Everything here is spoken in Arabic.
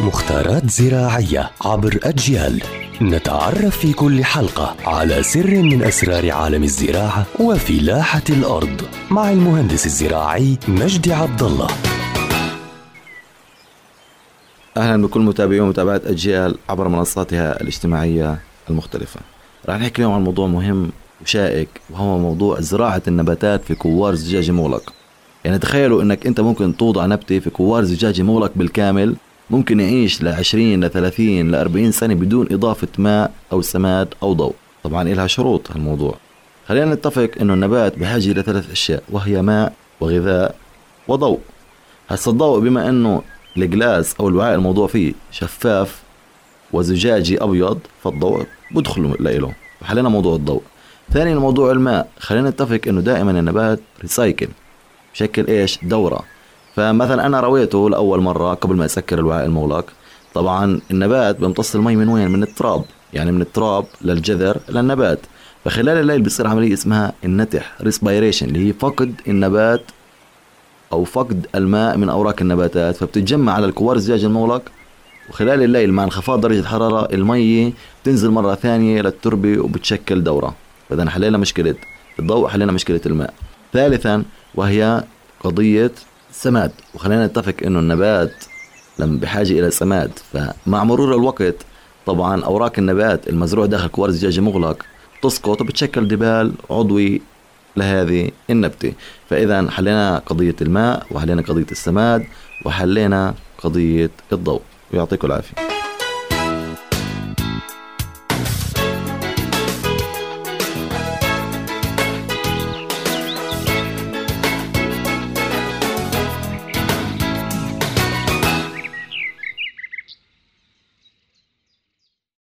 مختارات زراعية عبر أجيال نتعرف في كل حلقة على سر من أسرار عالم الزراعة وفلاحة الأرض مع المهندس الزراعي مجدي عبد الله أهلا بكل متابعي ومتابعة أجيال عبر منصاتها الاجتماعية المختلفة. راح نحكي اليوم عن موضوع مهم وشائك وهو موضوع زراعة النباتات في كوار زجاجي مغلق. يعني تخيلوا إنك أنت ممكن توضع نبتة في كوار زجاجي مغلق بالكامل ممكن يعيش ل 20 ل 30 ل 40 سنة بدون إضافة ماء أو سماد أو ضوء. طبعا إلها شروط هالموضوع. خلينا نتفق إنه النبات بحاجة إلى ثلاث أشياء وهي ماء وغذاء وضوء. هسا الضوء بما إنه الجلاس أو الوعاء الموضوع فيه شفاف وزجاجي أبيض فالضوء بدخل له وحلينا موضوع الضوء ثانيا موضوع الماء خلينا نتفق إنه دائما النبات recycle بشكل إيش دورة فمثلا أنا رويته لأول مرة قبل ما اسكر الوعاء المغلق. طبعا النبات بيمتص المي من وين؟ من التراب. يعني من التراب للجذر للنبات. فخلال الليل بيصير عملية اسمها النتح respiration اللي هي فقد النبات أو فقد الماء من أوراق النباتات. فبتتجمع على الكوار الزجاج المغلق وخلال الليل مع انخفاض درجة الحرارة المية تنزل مرة ثانية للتربة وبتشكل دورة. فإذا حلينا مشكلة الضوء حلينا مشكلة الماء. ثالثا وهي قضية السماد وخلينا نتفق إنه النبات لما بحاجة إلى سماد فمع مرور الوقت طبعا أوراق النبات المزروع داخل كوار زجاجي مغلق تسقط وبتشكل دبال عضوي لهذه النبتة. فإذا حلينا قضية الماء وحلينا قضية السماد وحلينا قضية الضوء. ويعطيكم العافية.